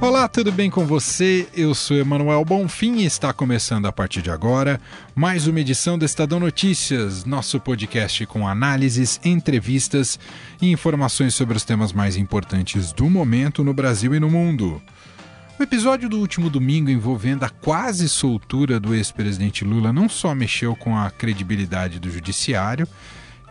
Olá, tudo bem com você? Eu sou Emanuel Bonfim e está começando a partir de agora mais uma edição do Estadão Notícias, nosso podcast com análises, entrevistas e informações sobre os temas mais importantes do momento no Brasil e no mundo. O episódio do último domingo envolvendo a quase soltura do ex-presidente Lula não só mexeu com a credibilidade do judiciário,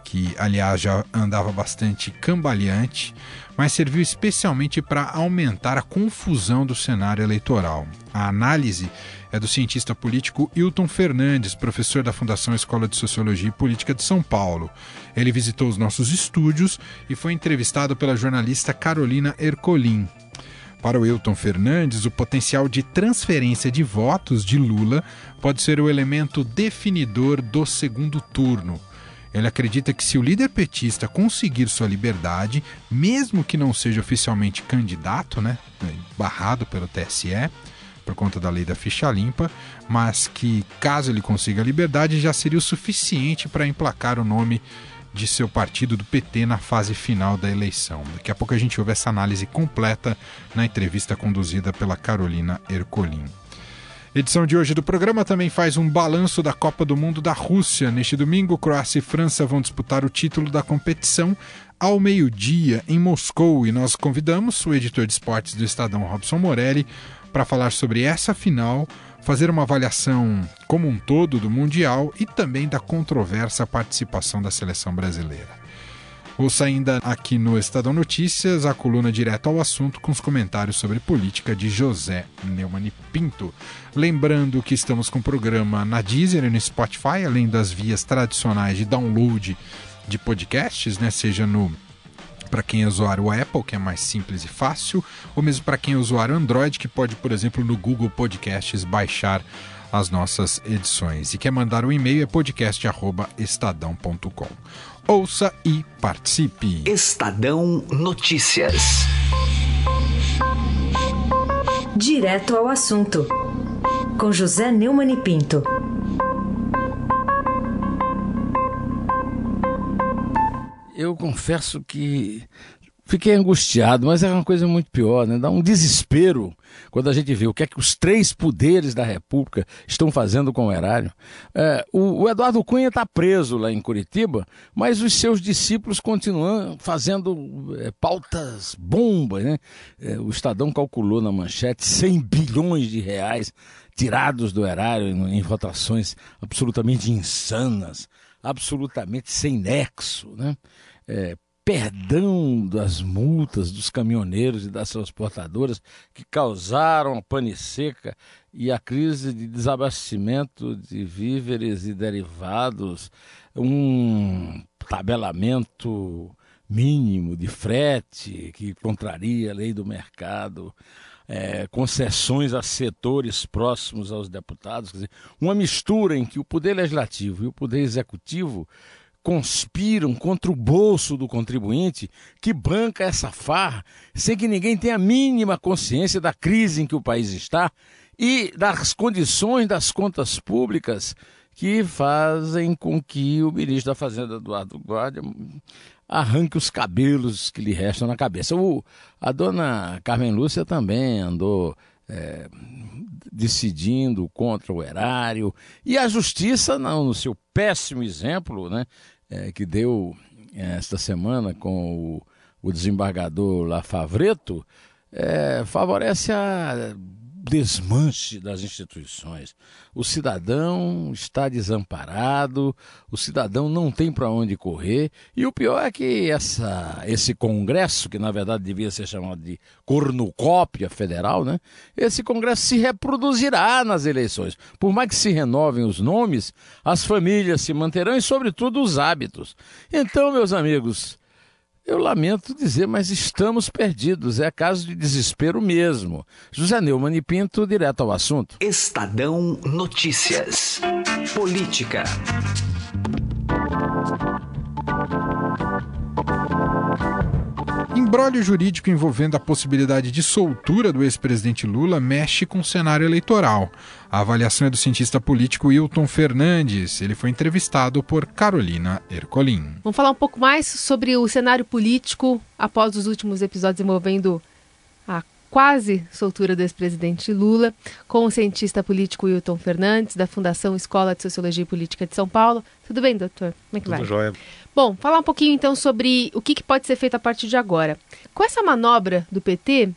que aliás já andava bastante cambaleante, mas serviu especialmente para aumentar a confusão do cenário eleitoral. A análise é do cientista político Hilton Fernandes, professor da Fundação Escola de Sociologia e Política de São Paulo. Ele visitou os nossos estúdios e foi entrevistado pela jornalista Carolina Ercolim. Para o Hilton Fernandes, o potencial de transferência de votos de Lula pode ser o elemento definidor do segundo turno. Ele acredita que se o líder petista conseguir sua liberdade, mesmo que não seja oficialmente candidato, né, barrado pelo TSE, por conta da lei da ficha limpa, mas que caso ele consiga a liberdade já seria o suficiente para emplacar o nome de seu partido do PT na fase final da eleição. Daqui a pouco a gente ouve essa análise completa na entrevista conduzida pela Carolina Ercolim. Edição de hoje do programa também faz um balanço da Copa do Mundo da Rússia. Neste domingo, Croácia e França vão disputar o título da competição ao meio-dia em Moscou e nós convidamos o editor de esportes do Estadão, Robson Morelli, para falar sobre essa final, fazer uma avaliação como um todo do Mundial e também da controversa participação da seleção brasileira. Ouça ainda aqui no Estadão Notícias a coluna direto ao assunto com os comentários sobre política de José Neumann Pinto. Lembrando que estamos com o programa na Deezer e no Spotify, além das vias tradicionais de download de podcasts, né? Seja no para quem é usuário Apple, que é mais simples e fácil, ou mesmo para quem é usuário Android, que pode, por exemplo, no Google Podcasts baixar as nossas edições. E quer mandar um e-mail é podcast@estadão.com. Ouça e participe. Estadão Notícias. Direto ao assunto. Com José Neumann e Pinto. Eu confesso que Fiquei angustiado, mas é uma coisa muito pior, né? Dá um desespero quando a gente vê o que é que os três poderes da República estão fazendo com o erário. É, o, o, Eduardo Cunha está preso lá em Curitiba, mas os seus discípulos continuam fazendo é, pautas bombas, né? É, o Estadão calculou na manchete 100 bilhões de reais tirados do erário em, em votações absolutamente insanas, absolutamente sem nexo, né? É, perdão das multas dos caminhoneiros e das transportadoras que causaram a pane seca e a crise de desabastecimento de víveres e derivados, um tabelamento mínimo de frete que contraria a lei do mercado, é, concessões a setores próximos aos deputados, dizer, uma mistura em que o poder legislativo e o poder executivo conspiram contra o bolso do contribuinte que banca essa farra sem que ninguém tenha a mínima consciência da crise em que o país está e das condições das contas públicas que fazem com que o ministro da Fazenda, Eduardo Guardia, arranque os cabelos que lhe restam na cabeça. O, a dona Carmen Lúcia também andou é, decidindo contra o erário. E a justiça, não, no seu péssimo exemplo, né, é, que deu é, esta semana com o, o desembargador Lafavreto, é, favorece a desmanche das instituições. O cidadão está desamparado, o cidadão não tem para onde correr, e o pior é que essa, esse congresso, que na verdade devia ser chamado de cornucópia federal, né? Esse congresso se reproduzirá nas eleições. Por mais que se renovem os nomes, as famílias se manterão e sobretudo os hábitos. Então, meus amigos, eu lamento dizer, mas estamos perdidos. É caso de desespero mesmo. José Neumann e Pinto, direto ao assunto. Estadão Notícias. Política. Embrólio jurídico envolvendo a possibilidade de soltura do ex-presidente Lula mexe com o cenário eleitoral. A avaliação é do cientista político Wilton Fernandes. Ele foi entrevistado por Carolina Ercolim. Vamos falar um pouco mais sobre o cenário político após os últimos episódios envolvendo quase soltura do ex-presidente Lula, com o cientista político Wilton Fernandes, da Fundação Escola de Sociologia e Política de São Paulo. Tudo bem, doutor? Como é que Tudo vai? jóia. Bom, falar um pouquinho então sobre o que, que pode ser feito a partir de agora. Com essa manobra do PT,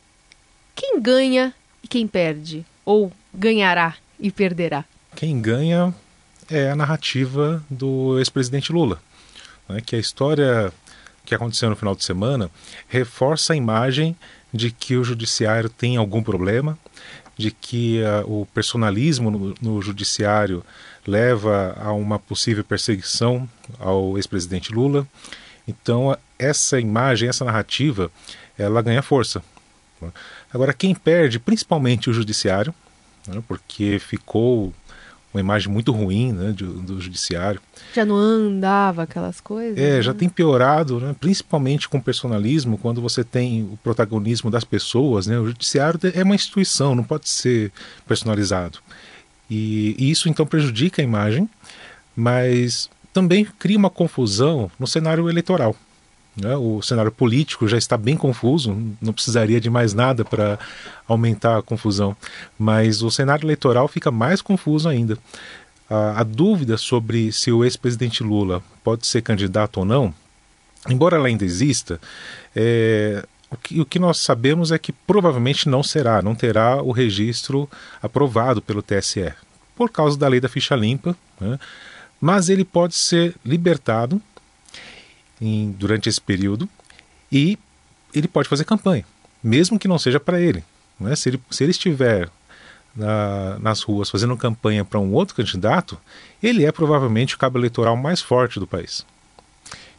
quem ganha e quem perde? Ou ganhará e perderá? Quem ganha é a narrativa do ex-presidente Lula, né, que a história que aconteceu no final de semana reforça a imagem de que o judiciário tem algum problema, de que uh, o personalismo no, no, judiciário leva a uma possível perseguição ao ex-presidente Lula. Então, essa imagem, essa narrativa, ela ganha força. Agora, quem perde, principalmente o judiciário, né, porque ficou uma imagem muito ruim né, do, do, judiciário. Já não andava aquelas coisas? É, né? já tem piorado, né, principalmente com o personalismo, quando você tem o protagonismo das pessoas. Né, o judiciário é uma instituição, não pode ser personalizado. E, e isso então prejudica a imagem, mas também cria uma confusão no cenário eleitoral. Né? O cenário político já está bem confuso, não precisaria de mais nada para aumentar a confusão, mas o cenário eleitoral fica mais confuso ainda. A, a dúvida sobre se o ex-presidente Lula pode ser candidato ou não, embora ela ainda exista, é, o, que, o que nós sabemos é que provavelmente não será, não terá o registro aprovado pelo TSE, por causa da lei da ficha limpa, né? mas ele pode ser libertado em, durante esse período e ele pode fazer campanha, mesmo que não seja para ele. Né? Se, ele se ele estiver na, nas ruas fazendo campanha para um outro candidato, ele é provavelmente o cabo eleitoral mais forte do país.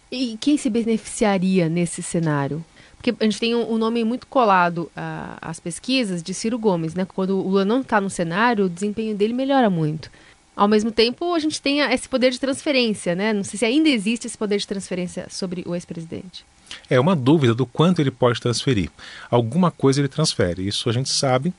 E quem se beneficiaria nesse cenário? Porque a gente tem um, um nome muito colado às pesquisas de Ciro Gomes, né? Quando o Lula não está no cenário, o desempenho dele melhora muito. Ao mesmo tempo, a gente tem esse poder de transferência, né? Não sei se ainda existe esse poder de transferência sobre o ex-presidente. É uma dúvida do quanto ele pode transferir. Alguma coisa ele transfere, isso a gente sabe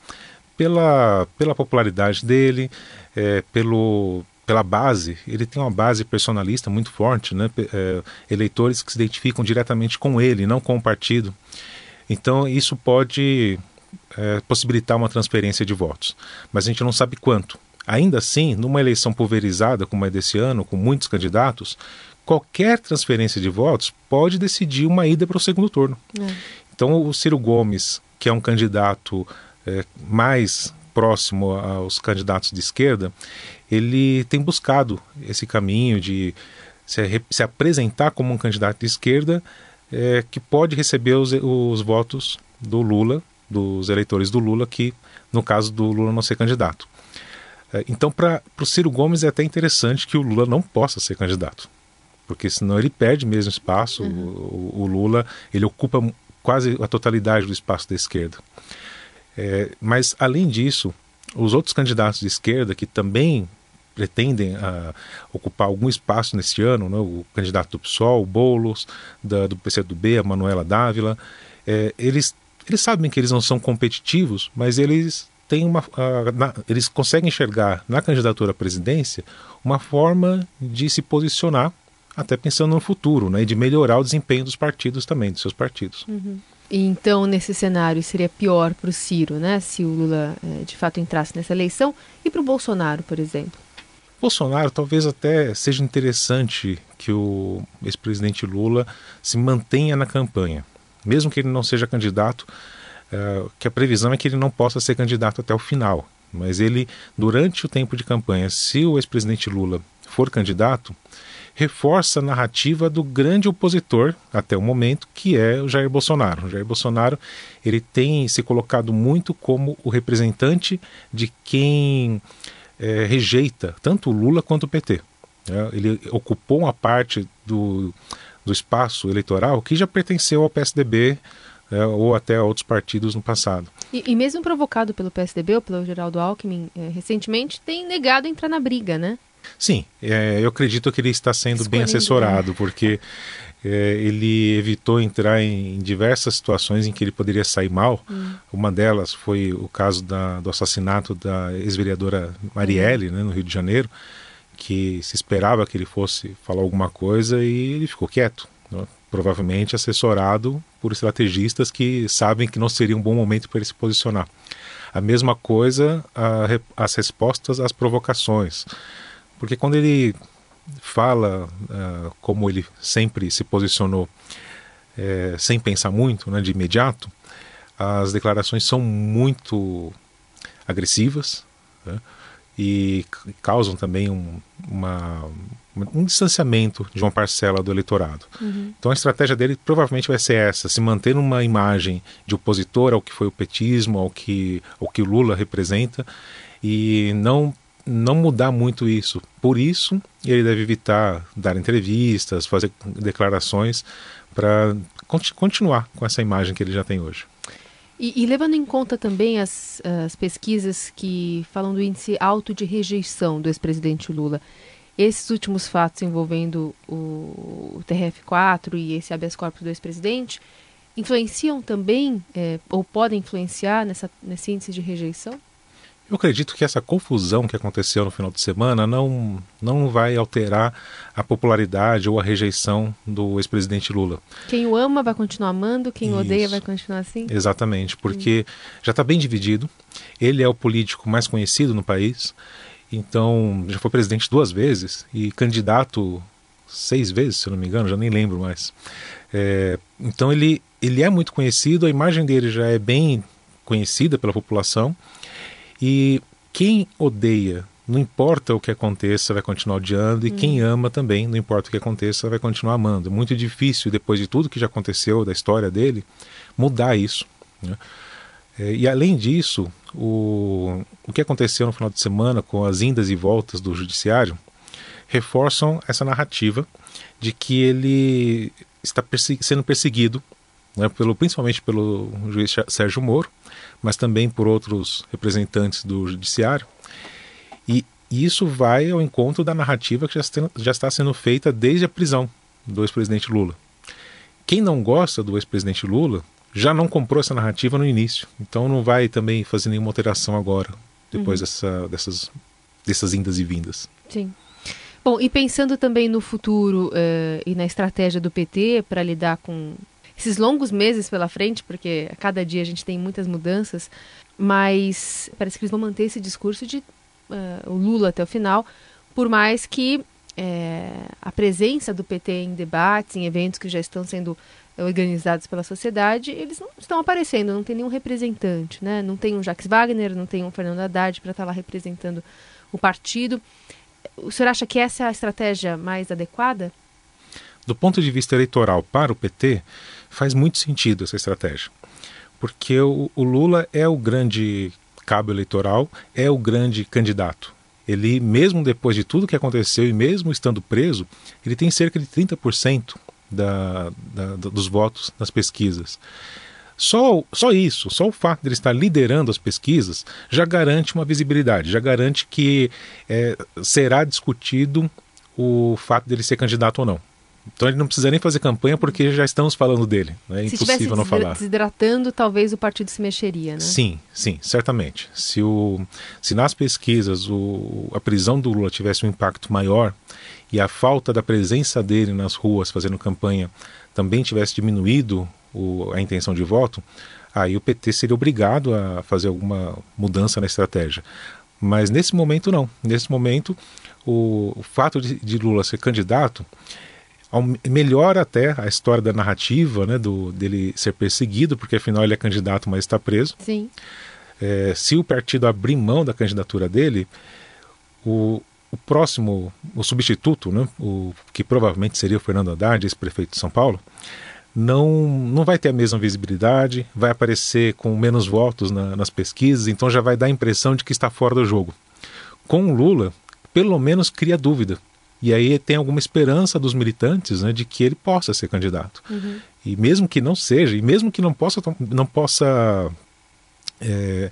pela, pela popularidade dele, é, pelo, pela base. Ele tem uma base personalista muito forte, né? É, eleitores que se identificam diretamente com ele, não com o partido. Então, isso pode é, possibilitar uma transferência de votos, mas a gente não sabe quanto. Ainda assim, numa eleição pulverizada como é desse ano, com muitos candidatos, qualquer transferência de votos pode decidir uma ida para o segundo turno. É. Então, o Ciro Gomes, que é um candidato é, mais próximo aos candidatos de esquerda, ele tem buscado esse caminho de se, se apresentar como um candidato de esquerda é, que pode receber os, os votos do Lula, dos eleitores do Lula, que no caso do Lula não ser candidato. Então, para o Ciro Gomes é até interessante que o Lula não possa ser candidato, porque senão ele perde mesmo espaço. Uhum. O, o, Lula ele ocupa quase a totalidade do espaço da esquerda. É, mas, além disso, os outros candidatos de esquerda que também pretendem uh, ocupar algum espaço neste ano, né, o candidato do PSOL, o Boulos, da, do PCdoB, a Manuela Dávila, é, eles, eles sabem que eles não são competitivos, mas eles tem uma, uh, na, eles conseguem enxergar na candidatura à presidência uma forma de se posicionar, até pensando no futuro, né, e de melhorar o desempenho dos partidos também, dos seus partidos. Uhum. Então, nesse cenário, seria pior para o Ciro, né, se o Lula eh, de fato entrasse nessa eleição, e para o Bolsonaro, por exemplo? Bolsonaro talvez até seja interessante que o ex-presidente Lula se mantenha na campanha, mesmo que ele não seja candidato uh, que a previsão é que ele não possa ser candidato até o final. Mas ele, durante o tempo de campanha, se o ex-presidente Lula for candidato, reforça a narrativa do grande opositor até o momento, que é o Jair Bolsonaro. O Jair Bolsonaro ele tem se colocado muito como o representante de quem é, rejeita tanto o Lula quanto o PT. É, ele ocupou uma parte do, do espaço eleitoral que já pertenceu ao PSDB é, ou até outros partidos no passado. E, e, mesmo provocado pelo PSDB ou pelo Geraldo Alckmin é, recentemente, tem negado entrar na briga, né? Sim, é, eu acredito que ele está sendo bem assessorado, porque É, ele evitou entrar em, em, diversas situações em que ele poderia sair mal. Hum. Uma delas foi o caso da, do assassinato da ex-vereadora Marielle, né, no Rio de Janeiro, que se esperava que ele fosse falar alguma coisa e ele ficou quieto. Né? Provavelmente assessorado por estrategistas que sabem que não seria um bom momento para ele se posicionar. A mesma coisa a, as respostas às provocações. Porque quando ele fala uh, como ele sempre se posicionou é, sem pensar muito, né, de imediato, as declarações são muito agressivas né, e causam também um, uma, um distanciamento de uma parcela do eleitorado. Uhum. Então a estratégia dele provavelmente vai ser essa: se manter numa imagem de opositor ao que foi o petismo, ao que, ao que o Lula representa, e não não mudar muito isso. Por isso, ele deve evitar dar entrevistas, fazer declarações para continuar com essa imagem que ele já tem hoje. E, e levando em conta também as, as, pesquisas que falam do índice alto de rejeição do ex-presidente Lula, esses últimos fatos envolvendo o, o TRF4 e esse habeas corpus do ex-presidente influenciam também, é, ou podem influenciar nessa, nesse índice de rejeição? Eu acredito que essa confusão que aconteceu no final de semana não, não vai alterar a popularidade ou a rejeição do ex-presidente Lula. Quem o ama vai continuar amando, quem Isso. odeia vai continuar assim? Exatamente, porque hum. já está bem dividido. Ele é o político mais conhecido no país, então já foi presidente duas vezes e candidato seis vezes, se eu não me engano, já nem lembro mais. É, então ele, ele é muito conhecido, a imagem dele já é bem conhecida pela população e quem odeia, não importa o que aconteça, vai continuar odiando, e hum. quem ama também, não importa o que aconteça, vai continuar amando. É muito difícil, depois de tudo que já aconteceu da história dele, mudar isso. Né? É, e além disso, o, o que aconteceu no final de semana com as indas e voltas do judiciário reforçam essa narrativa de que ele está persegui sendo perseguido, né, pelo, principalmente pelo juiz Sérgio Moro, mas também por outros representantes do judiciário. E isso vai ao encontro da narrativa que já está sendo feita desde a prisão do ex-presidente Lula. Quem não gosta do ex-presidente Lula já não comprou essa narrativa no início, então não vai também fazer nenhuma alteração agora, depois uhum. dessa, dessas, dessas indas e vindas. Sim. Bom, e pensando também no futuro uh, e na estratégia do PT para lidar com esses longos meses pela frente, porque a cada dia a gente tem muitas mudanças, mas parece que eles vão manter esse discurso de uh, Lula até o final, por mais que é, a presença do PT em debates, em eventos que já estão sendo organizados pela sociedade, eles não estão aparecendo, não tem nenhum representante, né? Não tem um Jacques Wagner, não tem um Fernando Haddad para estar tá lá representando o partido. O senhor acha que essa é a estratégia mais adequada? Do ponto de vista eleitoral para o PT, faz muito sentido essa estratégia. Porque o, o Lula é o grande cabo eleitoral, é o grande candidato. Ele, mesmo depois de tudo que aconteceu e mesmo estando preso, ele tem cerca de 30% da, da, dos votos nas pesquisas. Só, só isso, só o fato de ele estar liderando as pesquisas já garante uma visibilidade, já garante que é, será discutido o fato dele ser candidato ou não. Então ele não precisa nem fazer campanha porque já estamos falando dele. Né? É se impossível não falar. Se desidratando, talvez o partido se mexeria, né? Sim, sim, certamente. Se, o, se nas pesquisas o, a prisão do Lula tivesse um impacto maior e a falta da presença dele nas ruas fazendo campanha também tivesse diminuído o, a intenção de voto, aí o PT seria obrigado a fazer alguma mudança na estratégia. Mas nesse momento não. Nesse momento, o, o fato de, de Lula ser candidato melhora até a história da narrativa, né, do, dele ser perseguido, porque afinal ele é candidato, mas está preso. Sim. É, se o partido abrir mão da candidatura dele, o, o próximo, o substituto, né, o, que provavelmente seria o Fernando Haddad, ex-prefeito de São Paulo, não, não vai ter a mesma visibilidade, vai aparecer com menos votos na, nas pesquisas, então já vai dar a impressão de que está fora do jogo. Com o Lula, pelo menos cria dúvida e aí tem alguma esperança dos militantes né, de que ele possa ser candidato. Uhum. E mesmo que não seja, e mesmo que não possa, não possa é,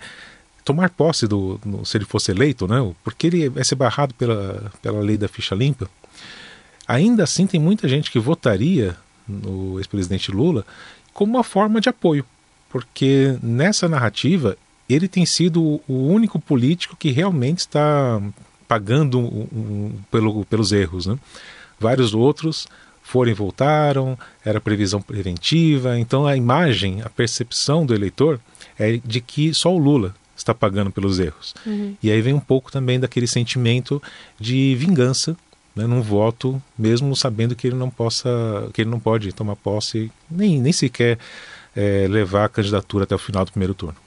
tomar posse do, no, se ele fosse eleito, né, porque ele vai ser barrado pela, pela lei da ficha limpa, ainda assim tem muita gente que votaria no ex-presidente Lula como uma forma de apoio, porque nessa narrativa ele tem sido o único político que realmente está pagando um, um, pelo, pelos erros. Né? Vários outros foram e voltaram, era previsão preventiva, então a imagem, a percepção do eleitor é de que só o Lula está pagando pelos erros. Uhum. E aí vem um pouco também daquele sentimento de vingança né, num voto, mesmo sabendo que ele não possa, que ele não pode tomar posse, nem, nem sequer é, levar a candidatura até o final do primeiro turno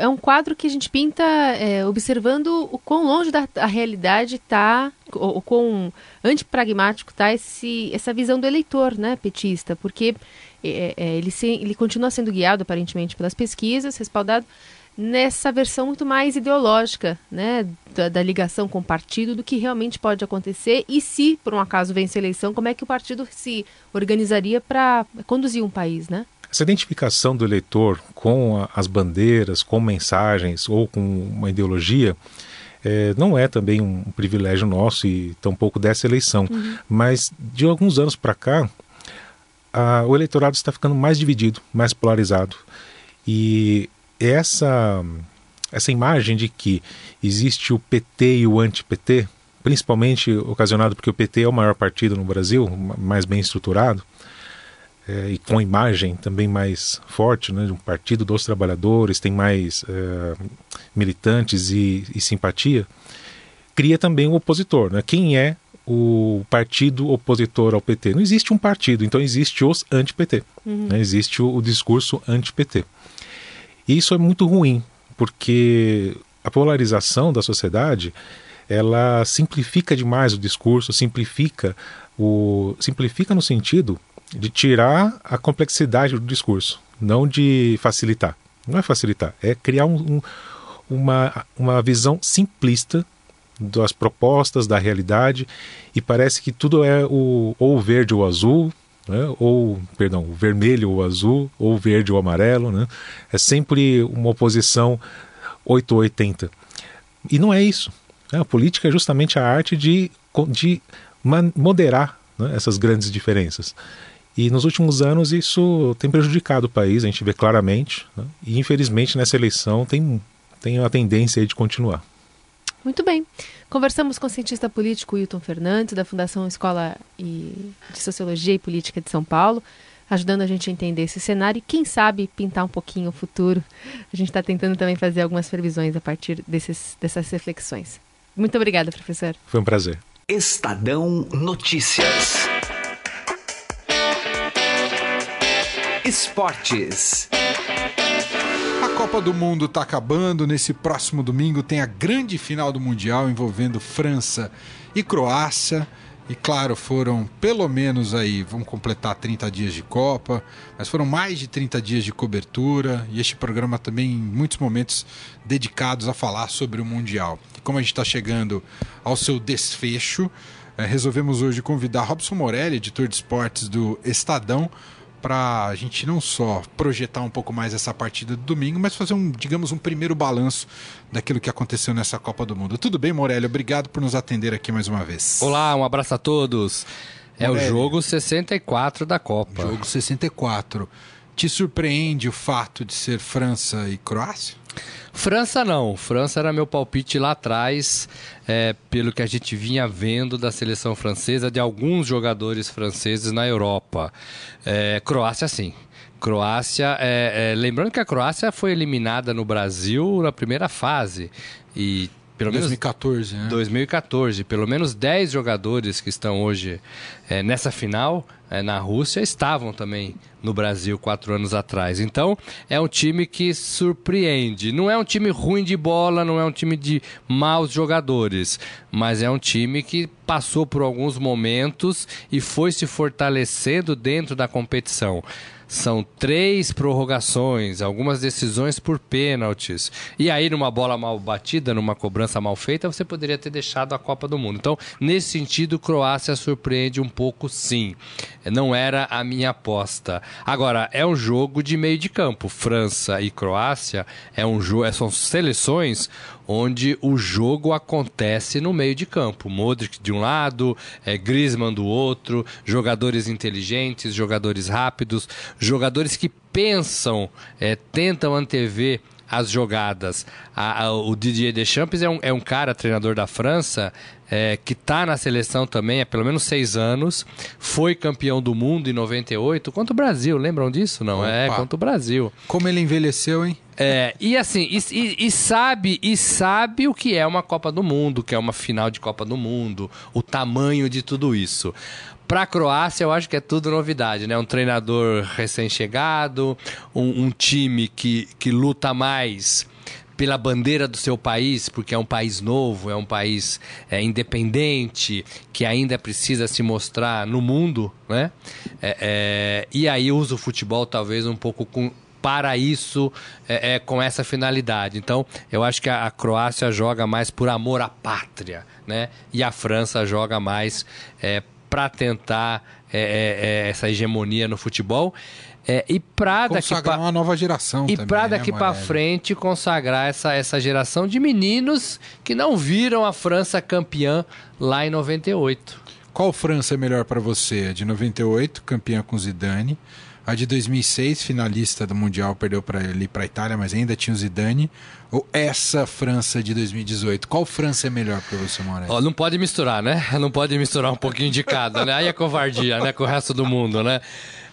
é um quadro que a gente pinta é, observando o quão longe da realidade está, o, o quão antipragmático está essa visão do eleitor né, petista, porque é, é, ele, se, ele continua sendo guiado aparentemente pelas pesquisas, respaldado nessa versão muito mais ideológica né, da, da, ligação com o partido do que realmente pode acontecer e se, por um acaso, vence a eleição, como é que o partido se organizaria para conduzir um país, né? Essa identificação do eleitor com as bandeiras, com mensagens ou com uma ideologia é, não é também um privilégio nosso e tampouco dessa eleição. Uhum. Mas de alguns anos para cá, a, o eleitorado está ficando mais dividido, mais polarizado. E essa, essa imagem de que existe o PT e o anti-PT, principalmente ocasionado porque o PT é o maior partido no Brasil, mais bem estruturado, é, e com a imagem também mais forte, né, de um partido dos trabalhadores, tem mais é, militantes e, e, simpatia, cria também um opositor. Né? Quem é o partido opositor ao PT? Não existe um partido, então existe os anti-PT, uhum. né? existe o, o discurso anti-PT. E isso é muito ruim, porque a polarização da sociedade ela simplifica demais o discurso, simplifica o simplifica no sentido de tirar a complexidade do discurso, não de facilitar. Não é facilitar, é criar um, um, uma, uma visão simplista das propostas, da realidade, e parece que tudo é o, ou verde ou azul, né? ou, perdão, vermelho ou azul, ou verde ou amarelo. Né? É sempre uma oposição 880. E não é isso. Né? A política é justamente a arte de, de moderar né? essas grandes diferenças. E nos últimos anos isso tem prejudicado o país, a gente vê claramente. Né? E infelizmente nessa eleição tem, tem a tendência de continuar. Muito bem. Conversamos com o cientista político Wilton Fernandes, da Fundação Escola de Sociologia e Política de São Paulo, ajudando a gente a entender esse cenário e, quem sabe, pintar um pouquinho o futuro. A gente está tentando também fazer algumas previsões a partir desses, dessas reflexões. Muito obrigada, professor. Foi um prazer. Estadão Notícias. Esportes. A Copa do Mundo está acabando. Nesse próximo domingo tem a grande final do Mundial envolvendo França e Croácia. E claro, foram pelo menos aí, vamos completar 30 dias de Copa, mas foram mais de 30 dias de cobertura e este programa também em muitos momentos dedicados a falar sobre o Mundial. E como a gente está chegando ao seu desfecho, é, resolvemos hoje convidar Robson Morelli, editor de esportes do Estadão, para a gente não só projetar um pouco mais essa partida do domingo, mas fazer um, digamos, um primeiro balanço daquilo que aconteceu nessa Copa do Mundo. Tudo bem, Morelli? Obrigado por nos atender aqui mais uma vez. Olá, um abraço a todos. É Morelli, o jogo 64 da Copa. Jogo 64. Te surpreende o fato de ser França e Croácia? França não. França era meu palpite lá atrás, é, pelo que a gente vinha vendo da seleção francesa, de alguns jogadores franceses na Europa. É, Croácia, sim. Croácia, é, é lembrando que a Croácia foi eliminada no Brasil na primeira fase e pelo 2014, menos, né? 2014. Pelo menos 10 jogadores que estão hoje é, nessa final é, na Rússia estavam também no Brasil quatro anos atrás. Então é um time que surpreende. Não é um time ruim de bola, não é um time de maus jogadores, mas é um time que passou por alguns momentos e foi se fortalecendo dentro da competição. São três prorrogações, algumas decisões por pênaltis. E aí, numa bola mal batida, numa cobrança mal feita, você poderia ter deixado a Copa do Mundo. Então, nesse sentido, Croácia surpreende um pouco, sim. não era a minha aposta. Agora, é um jogo de meio de campo. França e Croácia é um jogo, são seleções onde o jogo acontece no meio de campo. Modric de um lado, é, Griezmann do outro, jogadores inteligentes, jogadores rápidos, jogadores que pensam, é, tentam antever as jogadas. A, a, o Didier Deschamps é um, é um cara, treinador da França, é, que está na seleção também há pelo menos seis anos, foi campeão do mundo em 98 contra o Brasil, lembram disso? Não, é, Opa. é contra o Brasil. Como ele envelheceu, hein? É, e assim, e, e, e, sabe, e sabe o que é uma Copa do Mundo, que é uma final de Copa do Mundo, o tamanho de tudo isso. Para a Croácia, eu acho que é tudo novidade, né? Um treinador recém-chegado, um, um time que, que luta mais pela bandeira do seu país, porque é um país novo, é um país é, independente, que ainda precisa se mostrar no mundo, né? É, é, e aí usa o futebol talvez um pouco com, para isso é, é, com essa finalidade. Então, eu acho que a, a, Croácia joga mais por amor à pátria, né? E a França joga mais é, para tentar é, é, é, essa hegemonia no futebol. É, e para daqui para uma nova geração e para né, daqui para frente consagrar essa, essa geração de meninos que não viram a França campeã lá em 98. Qual França é melhor para você? A de 98, campeã com Zidane, a de 2006, finalista do Mundial, perdeu para ali para a Itália, mas ainda tinha o Zidane. Ou essa França de 2018? Qual França é melhor para você, Moraes? Oh, não pode misturar, né? Não pode misturar um pouquinho de cada, né? Aí é covardia, né? Com o resto do mundo, né?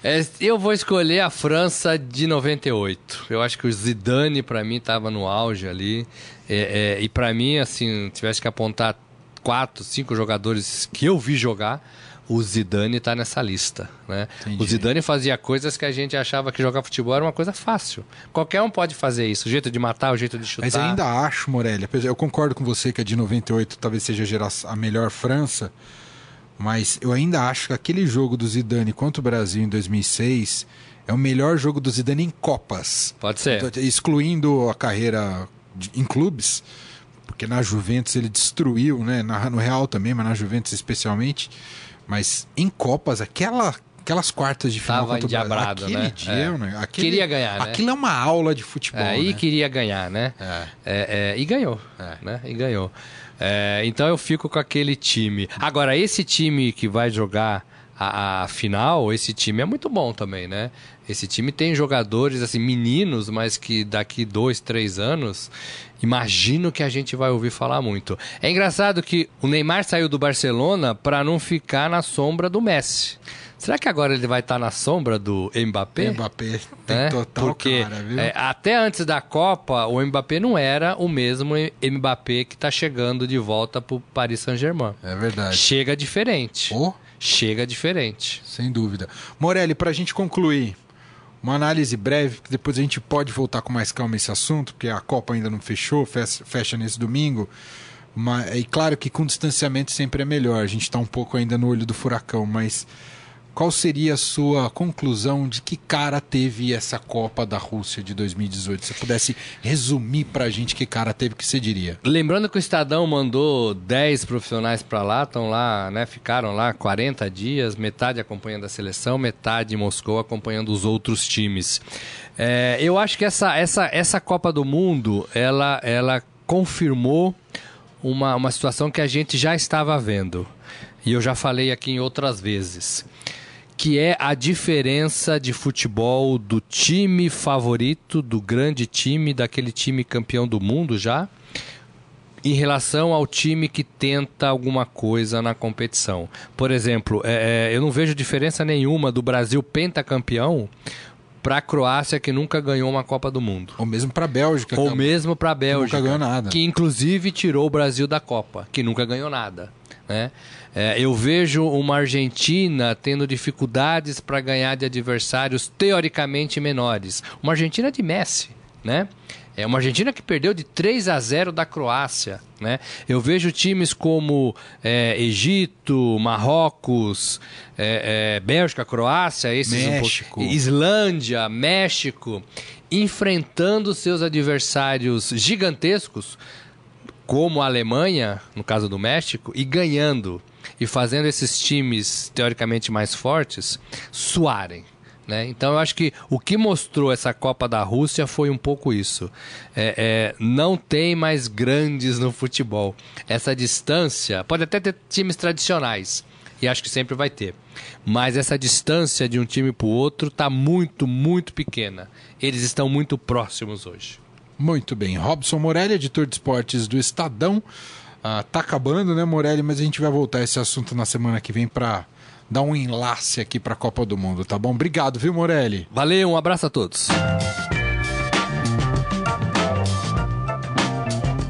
É, eu vou escolher a França de 98. Eu acho que o Zidane, para mim, estava no auge ali. É, é, e para mim, assim, tivesse que apontar quatro, cinco jogadores que eu vi jogar, o Zidane está nessa lista. Né? O Zidane fazia coisas que a gente achava que jogar futebol era uma coisa fácil. Qualquer um pode fazer isso. O jeito de matar, o jeito de chutar. Mas ainda acho, Morelli, eu concordo com você que a de 98 talvez seja a melhor França, mas eu ainda acho que aquele jogo do Zidane contra o Brasil em 2006 é o melhor jogo do Zidane em Copas. Pode ser. Excluindo a carreira em clubes, porque na Juventus ele destruiu, né? no Real também, mas na Juventus especialmente mas em Copas, aquela aquelas quartas de final Tava contra o Brasil. Aquele né? dia, é. né? Aquele, queria ganhar, né? Aquilo é uma aula de futebol. É, e né? queria ganhar, né? É. É, é e ganhou. É. Né? E ganhou. É, então eu fico com aquele time. Agora, esse time que vai jogar a, a, final, esse time é muito bom também, né? Esse time tem jogadores, assim, meninos, mas que daqui dois, três anos imagino que a gente vai ouvir falar muito. É engraçado que o Neymar saiu do Barcelona para não ficar na sombra do Messi. Será que agora ele vai estar na sombra do Mbappé? Mbappé tem é? total Porque cara, viu? É, até antes da Copa, o Mbappé não era o mesmo Mbappé que está chegando de volta para o Paris Saint-Germain. É verdade. Chega diferente. Oh? Chega diferente. Sem dúvida. Morelli, para a gente concluir, uma análise breve, que depois a gente pode voltar com mais calma esse assunto, porque a Copa ainda não fechou, fecha nesse domingo. Mas, e claro que com distanciamento sempre é melhor, a gente está um pouco ainda no olho do furacão, mas qual seria a sua conclusão de que cara teve essa Copa da Rússia de 2018? Se pudesse resumir para a gente que cara teve, que você diria? Lembrando que o Estadão mandou 10 profissionais para lá, estão lá, né, ficaram lá 40 dias, metade acompanhando a seleção, metade em Moscou acompanhando os outros times. É, eu acho que essa, essa, essa Copa do Mundo, ela, ela confirmou uma, uma situação que a gente já estava vendo. E eu já falei aqui em outras vezes que é a diferença de futebol do time favorito, do grande time, daquele time campeão do mundo já, em relação ao time que tenta alguma coisa na competição. Por exemplo, é, é eu não vejo diferença nenhuma do Brasil pentacampeão para a Croácia que nunca ganhou uma Copa do Mundo. Ou mesmo para a Bélgica. Ou mesmo para a Bélgica. Que nunca ganhou nada. Que inclusive tirou o Brasil da Copa, que nunca ganhou nada. Né? É, eu vejo uma Argentina tendo dificuldades para ganhar de adversários teoricamente menores. Uma Argentina de Messi, né? É uma Argentina que perdeu de 3 a 0 da Croácia. Né? Eu vejo times como é, Egito, Marrocos, é, é, Bélgica, Croácia, esses México. Um Islândia, México, enfrentando seus adversários gigantescos como a Alemanha, no caso do México, e ganhando. E fazendo esses times teoricamente mais fortes suarem. Né? Então eu acho que o que mostrou essa Copa da Rússia foi um pouco isso. É, é, não tem mais grandes no futebol. Essa distância pode até ter times tradicionais e acho que sempre vai ter. Mas essa distância de um time para o outro está muito, muito pequena. Eles estão muito próximos hoje. Muito bem. Robson Morelli, editor de esportes do Estadão. Ah, tá acabando, né, Morelli? Mas a gente vai voltar a esse assunto na semana que vem para dar um enlace aqui para a Copa do Mundo, tá bom? Obrigado, viu, Morelli? Valeu, um abraço a todos.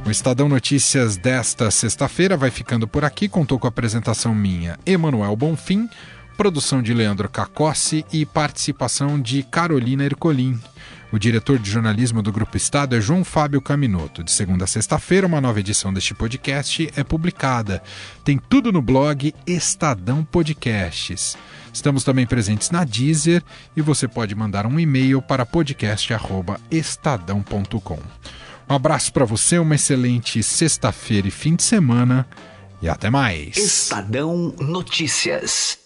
O Estadão Notícias desta sexta-feira vai ficando por aqui. Contou com a apresentação minha, Emanuel Bonfim, produção de Leandro Cacossi e participação de Carolina Ercolim. O diretor de jornalismo do Grupo Estado é João Fábio Caminoto. De segunda a sexta-feira, uma nova edição deste podcast é publicada. Tem tudo no blog Estadão Podcasts. Estamos também presentes na Deezer e você pode mandar um e-mail para podcast@estadão.com. Um abraço para você, uma excelente sexta-feira e fim de semana e até mais. Estadão Notícias.